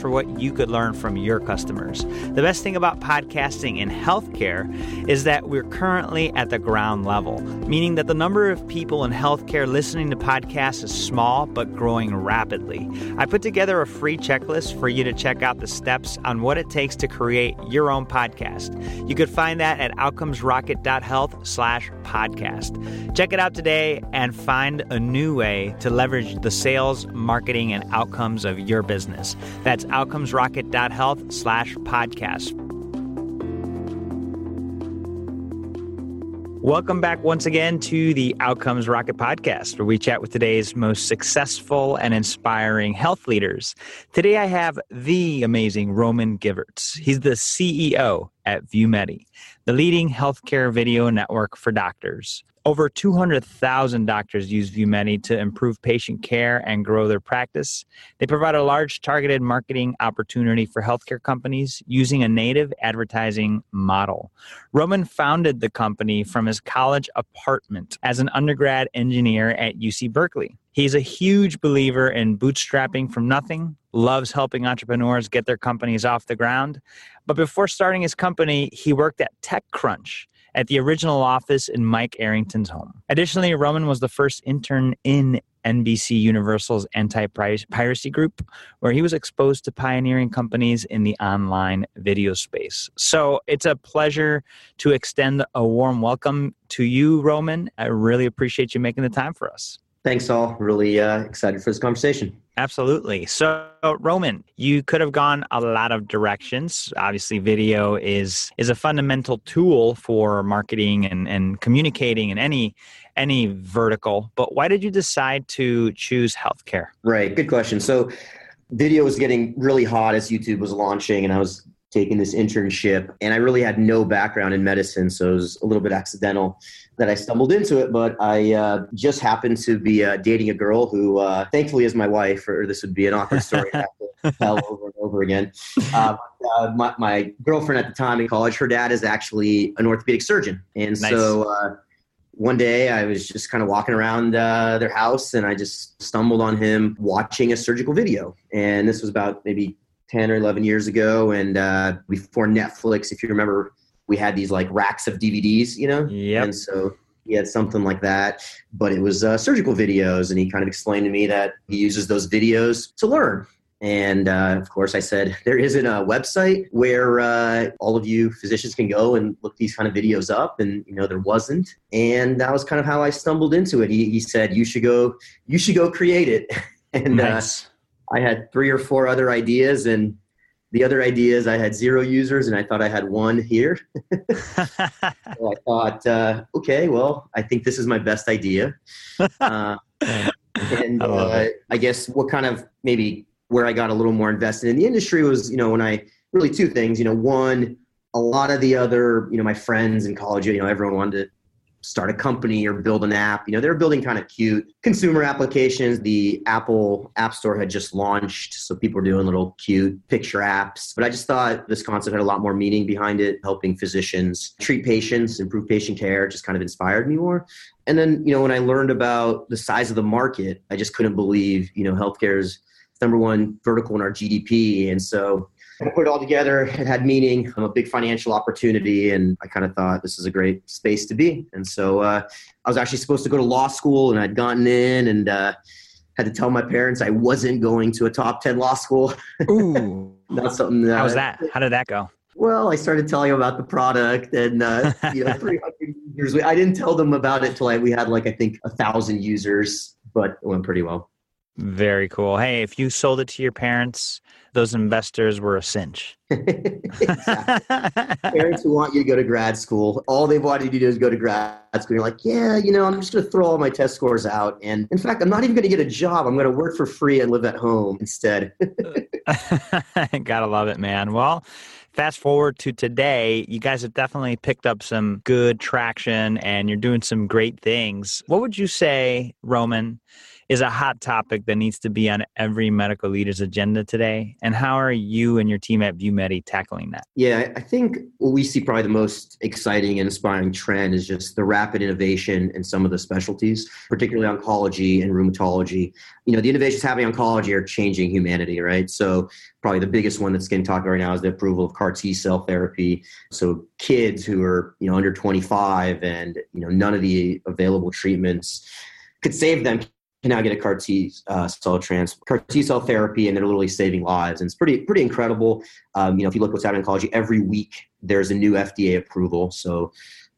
for what you could learn from your customers. The best thing about podcasting in healthcare is that we're currently at the ground level, meaning that the number of people in healthcare listening to podcasts is small but growing rapidly. I put together a free checklist for you to check out the steps on what it takes to create your own podcast. You could find that at outcomesrocket.health slash podcast. Check it out today and find a new way to leverage the sales, marketing, and outcomes of your business. That's outcomesrocket.health slash podcast. Welcome back once again to the Outcomes Rocket podcast, where we chat with today's most successful and inspiring health leaders. Today I have the amazing Roman Giverts. He's the CEO at VuMedi, the leading healthcare video network for doctors. Over 200,000 doctors use VuMedi to improve patient care and grow their practice. They provide a large targeted marketing opportunity for healthcare companies using a native advertising model. Roman founded the company from his college apartment as an undergrad engineer at UC Berkeley. He's a huge believer in bootstrapping from nothing, loves helping entrepreneurs get their companies off the ground. But before starting his company, he worked at TechCrunch at the original office in Mike Arrington's home. Additionally, Roman was the first intern in NBC Universal's anti piracy group, where he was exposed to pioneering companies in the online video space. So it's a pleasure to extend a warm welcome to you, Roman. I really appreciate you making the time for us. Thanks, Saul. Really uh, excited for this conversation. Absolutely. So, Roman, you could have gone a lot of directions. Obviously, video is is a fundamental tool for marketing and, and communicating in any any vertical. But why did you decide to choose healthcare? Right. Good question. So, video was getting really hot as YouTube was launching, and I was taking this internship and I really had no background in medicine, so it was a little bit accidental that I stumbled into it. But I uh, just happened to be uh, dating a girl who, uh, thankfully, is my wife, or this would be an awkward story to have to tell over and over again. Uh, uh, my, my, girlfriend at the time in college, her dad is actually an orthopedic surgeon, and nice. so uh, one day I was just kind of walking around uh, their house and I just stumbled on him watching a surgical video. And this was about maybe 10 or 11 years ago. And uh, before Netflix, if you remember, we had these like racks of DVDs, you know? Yeah. And so he had something like that, but it was uh, surgical videos. And he kind of explained to me that he uses those videos to learn. And uh, of course, I said, there isn't a website where uh, all of you physicians can go and look these kind of videos up. And, you know, there wasn't. And that was kind of how I stumbled into it. He, he said, you should go, you should go create it. and uh, nice. I had three or four other ideas, and the other ideas I had zero users, and I thought I had one here. so I thought, uh, okay, well, I think this is my best idea. Uh, and I, uh, I guess what kind of maybe where I got a little more invested in the industry was, you know, when I really two things. You know, one, a lot of the other, you know, my friends in college, you know, everyone wanted to start a company or build an app. You know, they were building kind of cute consumer applications. The Apple App Store had just launched, so people were doing little cute picture apps. But I just thought this concept had a lot more meaning behind it, helping physicians treat patients, improve patient care, just kind of inspired me more. And then, you know, when I learned about the size of the market, I just couldn't believe, you know, healthcare is number one vertical in our GDP. And so I put it all together. It had meaning. I'm a big financial opportunity, and I kind of thought this is a great space to be. And so uh, I was actually supposed to go to law school, and I'd gotten in, and uh, had to tell my parents I wasn't going to a top ten law school. Ooh, not something. That, How was that? How did that go? Well, I started telling them about the product, and uh, you know, 300 users. I didn't tell them about it till I, we had like I think a thousand users, but it went pretty well. Very cool. Hey, if you sold it to your parents, those investors were a cinch. Parents who want you to go to grad school, all they've wanted you to do is go to grad school. You're like, yeah, you know, I'm just going to throw all my test scores out. And in fact, I'm not even going to get a job. I'm going to work for free and live at home instead. Gotta love it, man. Well, fast forward to today, you guys have definitely picked up some good traction and you're doing some great things. What would you say, Roman? Is a hot topic that needs to be on every medical leader's agenda today. And how are you and your team at VuMedi tackling that? Yeah, I think what we see probably the most exciting and inspiring trend is just the rapid innovation in some of the specialties, particularly oncology and rheumatology. You know, the innovations happening in oncology are changing humanity, right? So probably the biggest one that's getting talked about right now is the approval of CAR T cell therapy. So kids who are, you know, under 25 and, you know, none of the available treatments could save them can now get a CAR T uh, cell trans CAR T cell therapy, and they're literally saving lives. And it's pretty pretty incredible. Um, you know, if you look what's happening in oncology, every week there's a new FDA approval. So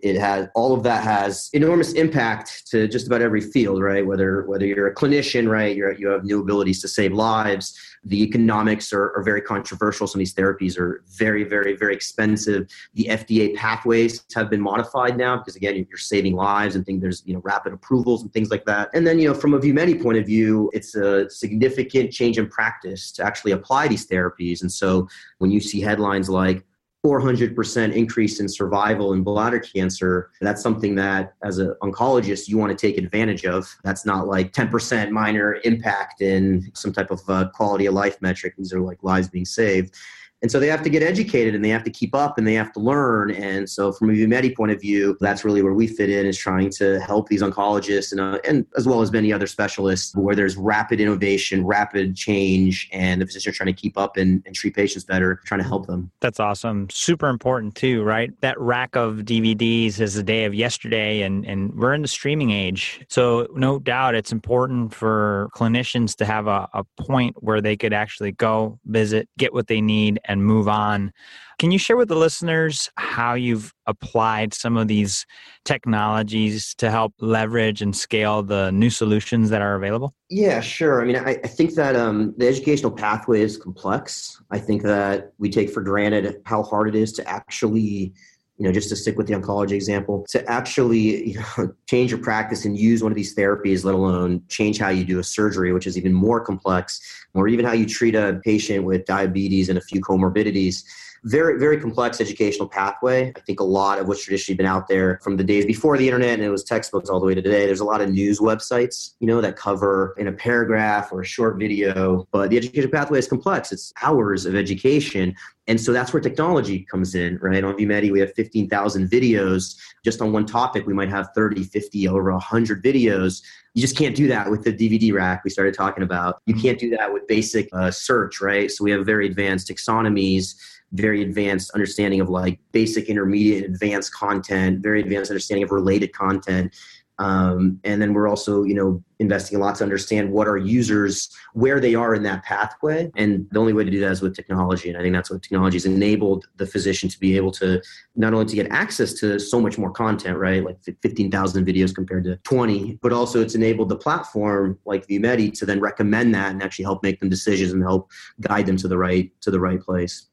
it has all of that has enormous impact to just about every field right? Whether whether you're a clinician right you're, you have new abilities to save lives. The economics are, are very controversial. Some of these therapies are very very very expensive. The fda pathways have been modified now because again you're saving lives and think there's you know rapid approvals and things like that. And then you know from a VuMedi point of view it's a significant change in practice to actually apply these therapies. And so when you see headlines like 400% increase in survival in bladder cancer. That's something that, as an oncologist, you want to take advantage of. That's not like 10% minor impact in some type of uh, quality of life metric. These are like lives being saved. And so they have to get educated and they have to keep up and they have to learn. And so, from a VuMedi point of view, that's really where we fit in is trying to help these oncologists and, uh, and as well as many other specialists where there's rapid innovation, rapid change, and the physicians are trying to keep up and, and treat patients better, trying to help them. That's awesome. Super important, too, right? That rack of DVDs is the day of yesterday, and, and we're in the streaming age. So, no doubt it's important for clinicians to have a, a point where they could actually go visit, get what they need, and move on. Can you share with the listeners how you've applied some of these technologies to help leverage and scale the new solutions that are available? Yeah, sure. I mean, I, I think that um, the educational pathway is complex. I think that we take for granted how hard it is to actually you know, just to stick with the oncology example, to actually you know, change your practice and use one of these therapies, let alone change how you do a surgery, which is even more complex, or even how you treat a patient with diabetes and a few comorbidities very very complex educational pathway i think a lot of what's traditionally been out there from the days before the internet and it was textbooks all the way to today there's a lot of news websites you know that cover in a paragraph or a short video but the education pathway is complex it's hours of education and so that's where technology comes in, right? On VuMedi, we have 15,000 videos. Just on one topic, we might have 30, 50, over 100 videos. You just can't do that with the DVD rack we started talking about. You can't do that with basic uh, search, right? So we have very advanced taxonomies very advanced understanding of like basic, intermediate, advanced content, very advanced understanding of related content. Um, and then we're also, you know, investing a lot to understand what our users, where they are in that pathway. And the only way to do that is with technology. And I think that's what technology has enabled the physician to be able to not only to get access to so much more content, right? Like 15,000 videos compared to 20, but also it's enabled the platform like VuMedi to then recommend that and actually help make them decisions and help guide them to the right, to the right place.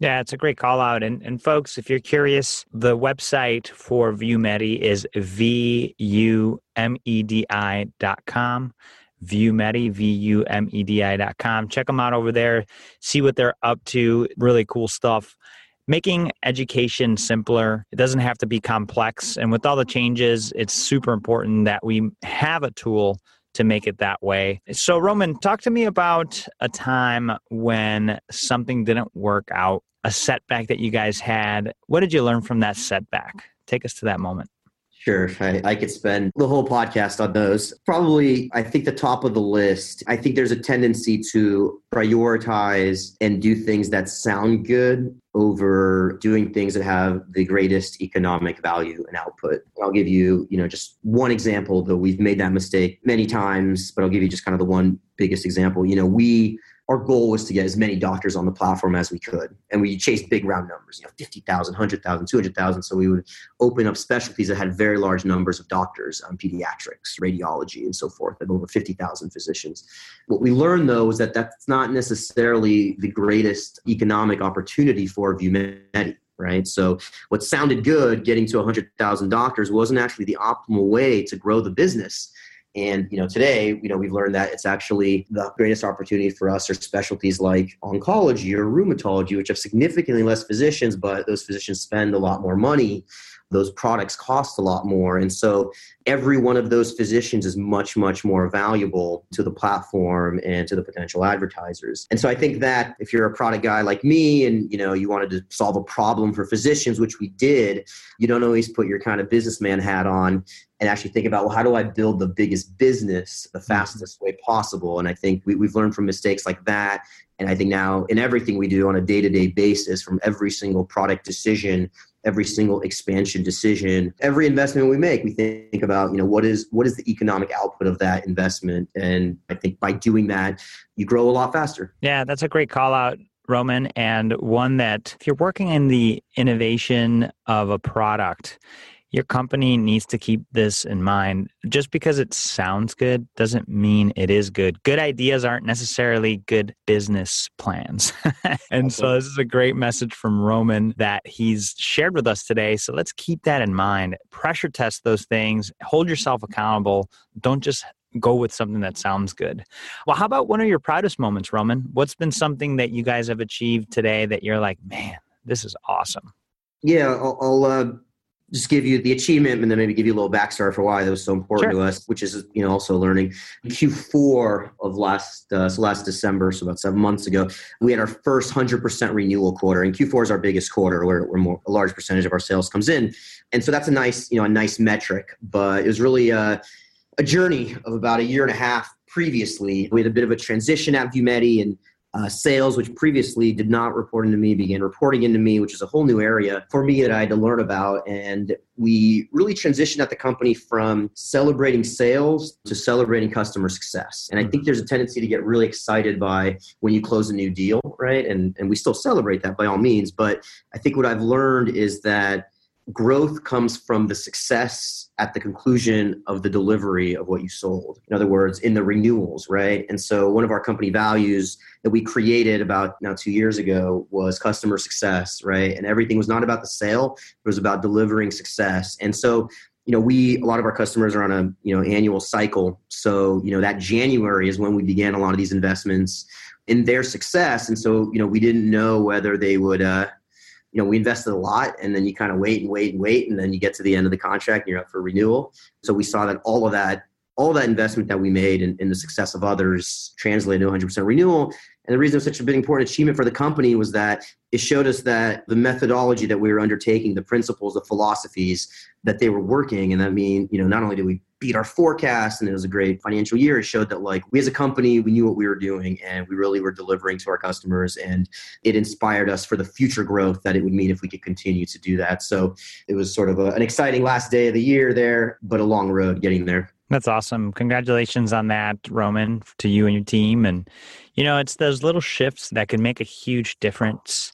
Yeah, it's a great call out. And, and folks, if you're curious, the website for VuMedi is V-U-M-E-D-I.com. VuMedi, V-U-M-E-D-I dot com. Check them out over there. See what they're up to. Really cool stuff. Making education simpler. It doesn't have to be complex. And with all the changes, it's super important that we have a tool to make it that way. So, Roman, talk to me about a time when something didn't work out, a setback that you guys had. What did you learn from that setback? Take us to that moment. Sure. I, I, could spend the whole podcast on those. Probably, I think the top of the list, I think there's a tendency to prioritize and do things that sound good over doing things that have the greatest economic value and output. I'll give you, you know, just one example, though we've made that mistake many times, but I'll give you just kind of the one biggest example. You know, we our goal was to get as many doctors on the platform as we could. And we chased big round numbers, you know, 50,000, 100,000, 200,000. So we would open up specialties that had very large numbers of doctors, um, pediatrics, radiology, and so forth, of over 50,000 physicians. What we learned, though, is that that's not necessarily the greatest economic opportunity for VuMedi right? So what sounded good, getting to 100,000 doctors, wasn't actually the optimal way to grow the business. And you know, today, you know, we've learned that it's actually the greatest opportunity for us are specialties like oncology or rheumatology, which have significantly less physicians, but those physicians spend a lot more money those products cost a lot more. And so every one of those physicians is much, much more valuable to the platform and to the potential advertisers. And so I think that if you're a product guy like me and you know you wanted to solve a problem for physicians, which we did, you don't always put your kind of businessman hat on and actually think about well how do i build the biggest business the mm-hmm. fastest way possible and i think we, we've learned from mistakes like that and i think now in everything we do on a day-to-day basis from every single product decision every single expansion decision every investment we make we think about you know what is what is the economic output of that investment? And i think by doing that you grow a lot faster. Yeah that's a great call out roman and one that if you're working in the innovation of a product your company needs to keep this in mind. Just because it sounds good doesn't mean it is good. Good ideas aren't necessarily good business plans. and so, this is a great message from Roman that he's shared with us today. So, let's keep that in mind. Pressure test those things, hold yourself accountable. Don't just go with something that sounds good. Well, how about one of your proudest moments, Roman? What's been something that you guys have achieved today that you're like, man, this is awesome? Yeah, I'll, I'll uh just give you the achievement and then maybe give you a little backstory for why that was so important sure. to us, which is you know also learning. Q4 of last uh, so last December, so about seven months ago, we had our first hundred percent renewal quarter, and Q4 is our biggest quarter where, where more a large percentage of our sales comes in, and so that's a nice you know a nice metric. But it was really a, a journey of about a year and a half previously. We had a bit of a transition at VuMedi and uh, sales, which previously did not report into me, began reporting into me, which is a whole new area for me that I had to learn about. And we really transitioned at the company from celebrating sales to celebrating customer success. And I think there's a tendency to get really excited by when you close a new deal, right? And, and we still celebrate that by all means. But I think what I've learned is that growth comes from the success at the conclusion of the delivery of what you sold. In other words, in the renewals, right? And so one of our company values that we created about now two years ago was customer success, right? And everything was not about the sale, it was about delivering success. And so you know we a lot of our customers are on a you know annual cycle so you know that january is when we began a lot of these investments in their success and so you know we didn't know whether they would uh, you know, we invested a lot and then you kind of wait and wait and wait. And then you get to the end of the contract and you're up for renewal. So we saw that all of that, all that investment that we made in, in the success of others translated to 100% renewal. And the reason it was such a big important achievement for the company was that it showed us that the methodology that we were undertaking, the principles, the philosophies that they were working. And that mean, you know, not only did we beat our forecast and it was a great financial year, it showed that like we as a company, we knew what we were doing and we really were delivering to our customers. And it inspired us for the future growth that it would mean if we could continue to do that. So it was sort of a, an exciting last day of the year there, but a long road getting there. That's awesome. Congratulations on that, Roman, to you and your team. And, you know, it's those little shifts that can make a huge difference.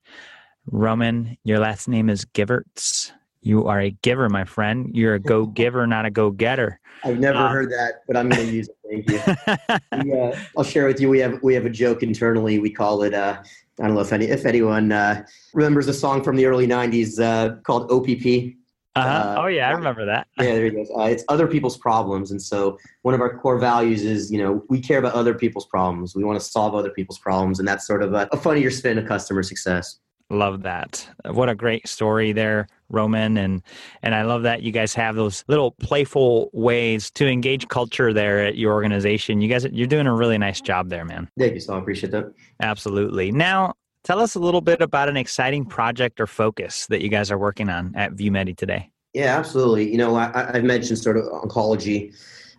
Roman, your last name is Giverts. You are a giver, my friend. You're a go giver, not a go getter. I've never um, heard that, but I'm going to use it. Thank you. we, uh, I'll share with you. We have we have a joke internally. We call it. Uh, I don't know if any if anyone uh, remembers a song from the early '90s uh, called OPP. Uh-huh. Uh, oh yeah, I remember that. yeah, there you go. Uh, it's other people's problems, and so one of our core values is you know we care about other people's problems. We want to solve other people's problems, and that's sort of a, a funnier spin of customer success. Love that. What a great story there, Roman, and and I love that you guys have those little playful ways to engage culture there at your organization. You guys, you're doing a really nice job there, man. Thank you, so I appreciate that. Absolutely. Now, Tell us a little bit about an exciting project or focus that you guys are working on at VuMedi today. Yeah, absolutely. You know, I, have mentioned sort of oncology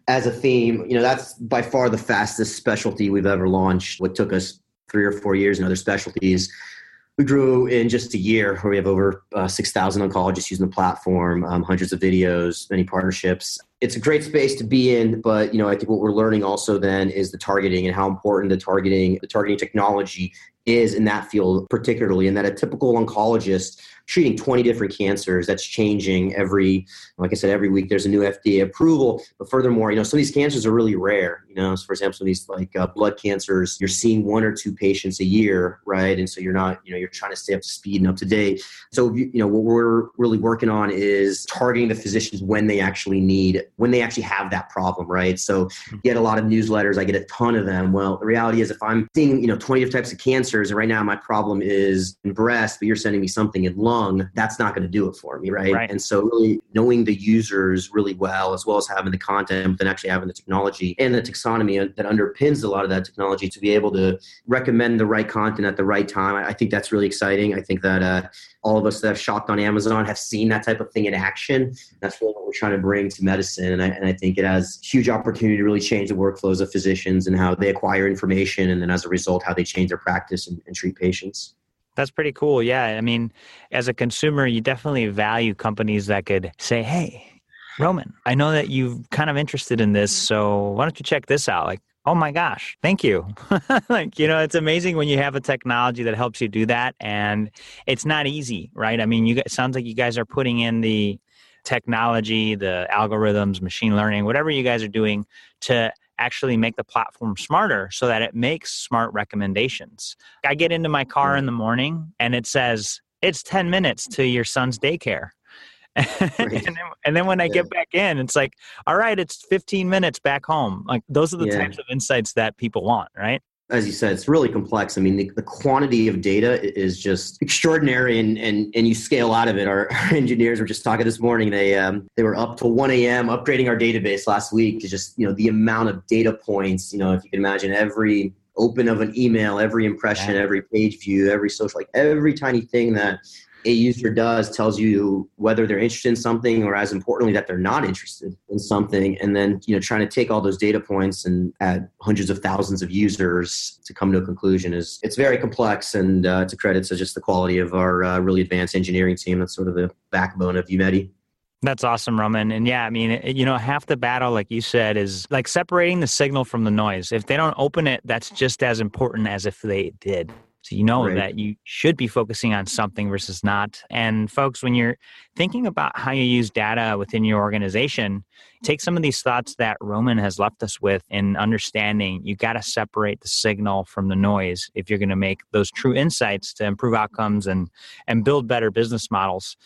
as a theme. You know, that's by far the fastest specialty we've ever launched. What took us three or four years in other specialties, we grew in just a year where we have over uh, 6,000 oncologists using the platform, um, hundreds of videos, many partnerships. It's a great space to be in, but you know, I think what we're learning also then is the targeting and how important the targeting, the targeting technology is in that field, particularly, and that a typical oncologist treating 20 different cancers that's changing every like i said every week there's a new fda approval. But furthermore you know some of these cancers are really rare you know so for example some of these like uh, blood cancers you're seeing one or two patients a year right? And so you're not you know you're trying to stay up to speed and up to date. So you know what we're really working on is targeting the physicians when they actually need when they actually have that problem right so you get a lot of newsletters i get a ton of them well the reality is if i'm seeing you know 20 different types of cancers and right now my problem is in breast but you're sending me something in lung lung, that's not going to do it for me, right? right? And so, really knowing the users really well, as well as having the content and actually having the technology and the taxonomy that underpins a lot of that technology to be able to recommend the right content at the right time. I think that's really exciting. I think that uh, all of us that have shopped on Amazon have seen that type of thing in action. That's really what we're trying to bring to medicine. And I, and I think it has huge opportunity to really change the workflows of physicians and how they acquire information, and then as a result, how they change their practice and, and treat patients. That's pretty cool. Yeah. I mean, as a consumer, you definitely value companies that could say, hey, Roman, I know that you're kind of interested in this. So why don't you check this out? Like, oh my gosh, thank you. like, you know, it's amazing when you have a technology that helps you do that. And it's not easy, right? I mean, you it sounds like you guys are putting in the technology, the algorithms, machine learning, whatever you guys are doing to actually make the platform smarter so that it makes smart recommendations. I get into my car in the morning and it says, it's 10 minutes to your son's daycare. and, then, and, then, when I yeah. get back in, it's like, all right, it's 15 minutes back home. Like those are the yeah. types of insights that people want, right? as you said, it's really complex. I mean, the, the, quantity of data is just extraordinary, and, and, and you scale out of it. Our, our engineers were just talking this morning. They um, they were up till 1 a.m. upgrading our database last week to just you know the amount of data points. You know, if you can imagine every open of an email, every impression, yeah. every page view, every social, like every tiny thing that a user does tells you whether they're interested in something or as importantly that they're not interested in something and then you know trying to take all those data points and add hundreds of thousands of users to come to a conclusion is it's very complex and uh, to credit to just the quality of our uh, really advanced engineering team that's sort of the backbone of VuMedi that's awesome, Roman. And yeah, I mean, you know, half the battle, like you said, is like separating the signal from the noise. If they don't open it, that's just as important as if they did. So you know that you should be focusing on something versus not. And folks, when you're thinking about how you use data within your organization, take some of these thoughts that Roman has left us with in understanding you got to separate the signal from the noise if you're going to make those true insights to improve outcomes and and build better business models.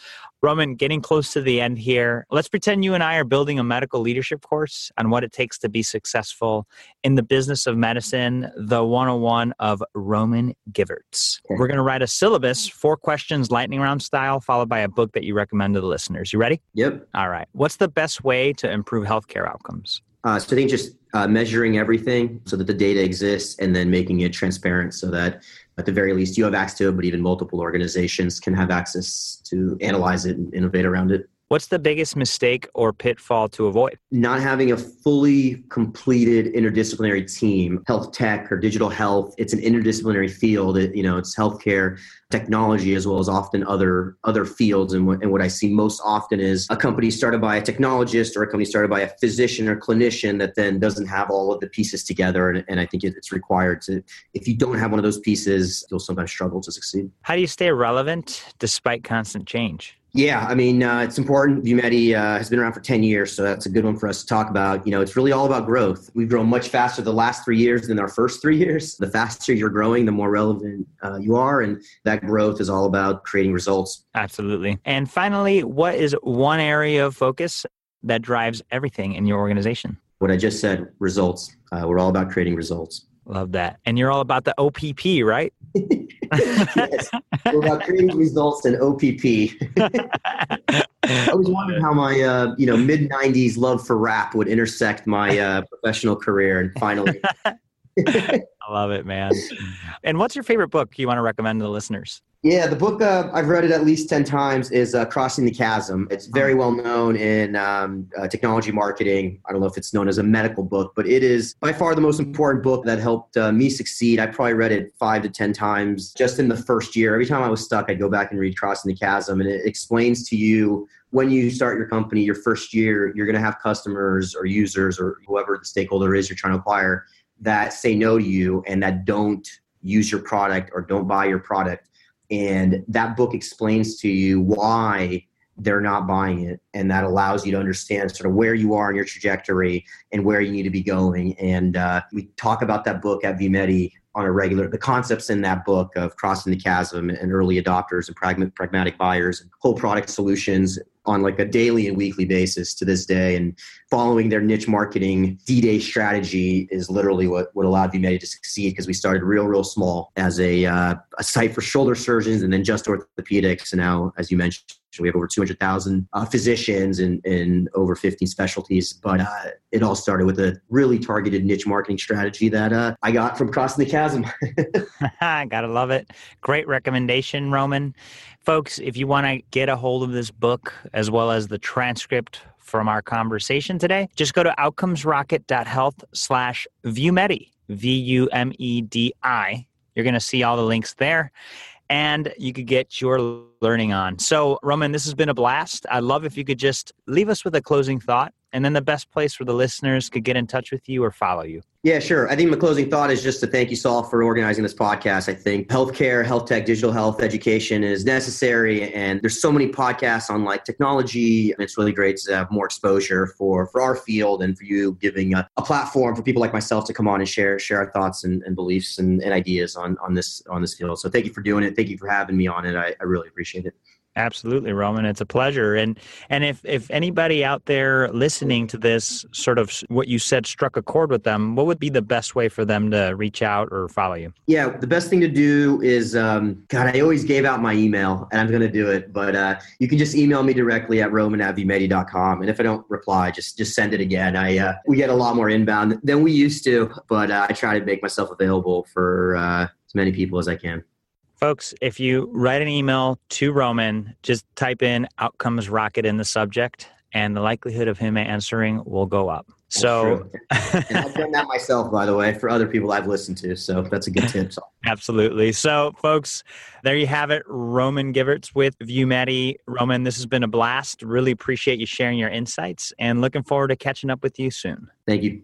Roman, getting close to the end here. Let's pretend you and I are building a medical leadership course on what it takes to be successful in the business of medicine, the 101 of Roman Giverts. We're going to write a syllabus, four questions, lightning round style, followed by a book that you recommend to the listeners. You ready? Yep. All right. What's the best way to improve healthcare outcomes? Uh, so I think just uh, measuring everything so that the data exists and then making it transparent so that at the very least you have access to it, but even multiple organizations can have access to analyze it and innovate around it. What's the biggest mistake or pitfall to avoid? Not having a fully completed interdisciplinary team, health tech or digital health. It's an interdisciplinary field. It, you know, it's healthcare, technology, as well as often other other fields. And what, and what I see most often is a company started by a technologist or a company started by a physician or clinician that then doesn't have all of the pieces together. And, and I think it's required to. If you don't have one of those pieces, you'll sometimes struggle to succeed. How do you stay relevant despite constant change? Yeah, I mean, uh, it's important. VuMedi uh, has been around for 10 years, so that's a good one for us to talk about. You know, it's really all about growth. We've grown much faster the last three years than our first three years. The faster you're growing, the more relevant uh, you are, and that growth is all about creating results. Absolutely. And finally, what is one area of focus that drives everything in your organization? What I just said, results. Uh, we're all about creating results. Love that. And you're all about the OPP, right? yes. We're about creating results in OPP. I was wondering how my uh, you know mid '90s love for rap would intersect my uh, professional career, and finally. I love it, man. And what's your favorite book you want to recommend to the listeners? Yeah, the book uh, I've read it at least ten times is uh, "Crossing the Chasm." It's very well known in um, uh, technology marketing. I don't know if it's known as a medical book, but it is by far the most important book that helped uh, me succeed. I probably read it five to ten times just in the first year. Every time I was stuck, I'd go back and read "Crossing the Chasm," and it explains to you when you start your company, your first year, you're going to have customers or users or whoever the stakeholder is you're trying to acquire that say no to you and that don't use your product or don't buy your product. And that book explains to you why they're not buying it. And that allows you to understand sort of where you are in your trajectory and where you need to be going. And uh, we talk about that book at VuMedi on a regular the concepts in that book of crossing the chasm and early adopters and pragmatic buyers and whole product solutions on like a daily and weekly basis to this day. And following their niche marketing d-day strategy is literally what, what allowed VuMedi to succeed because we started real real small as a, uh, a site for shoulder surgeons and then just orthopedics. And now as you mentioned we have over 200,000 uh, physicians in, in over 15 specialties. But uh, it all started with a really targeted niche marketing strategy that uh, I got from Crossing the Chasm. I Gotta love it. Great recommendation, Roman. Folks, if you want to get a hold of this book as well as the transcript from our conversation today, just go to outcomesrocket.health slash VuMedi, V-U-M-E-D-I. You're going to see all the links there and you could get your learning on. So, Roman, this has been a blast. I'd love if you could just leave us with a closing thought and then the best place where the listeners could get in touch with you or follow you. Yeah, sure. I think my closing thought is just to thank you, Saul, for organizing this podcast. I think healthcare, health tech, digital health education is necessary, and there's so many podcasts on like technology. And it's really great to have more exposure for for our field and for you giving a, a platform for people like myself to come on and share share our thoughts and, and beliefs and, and, ideas on on this on this field. So thank you for doing it. Thank you for having me on it. I, I really appreciate it. Absolutely, Roman. It's a pleasure. And and if if anybody out there listening to this sort of what you said struck a chord with them, what would be the best way for them to reach out or follow you? Yeah, the best thing to do is um, God. I always gave out my email, and I'm going to do it. But uh, you can just email me directly at roman. And if I don't reply, just just send it again. I uh, we get a lot more inbound than we used to, but uh, I try to make myself available for uh, as many people as I can. Folks, if you write an email to Roman, just type in outcomes rocket in the subject, and the likelihood of him answering will go up. So, and I've done that myself, by the way, for other people I've listened to. So that's a good tip. So. Absolutely. So, folks, there you have it. Roman Giverts with VuMedi. Roman, this has been a blast. Really appreciate you sharing your insights and looking forward to catching up with you soon. Thank you.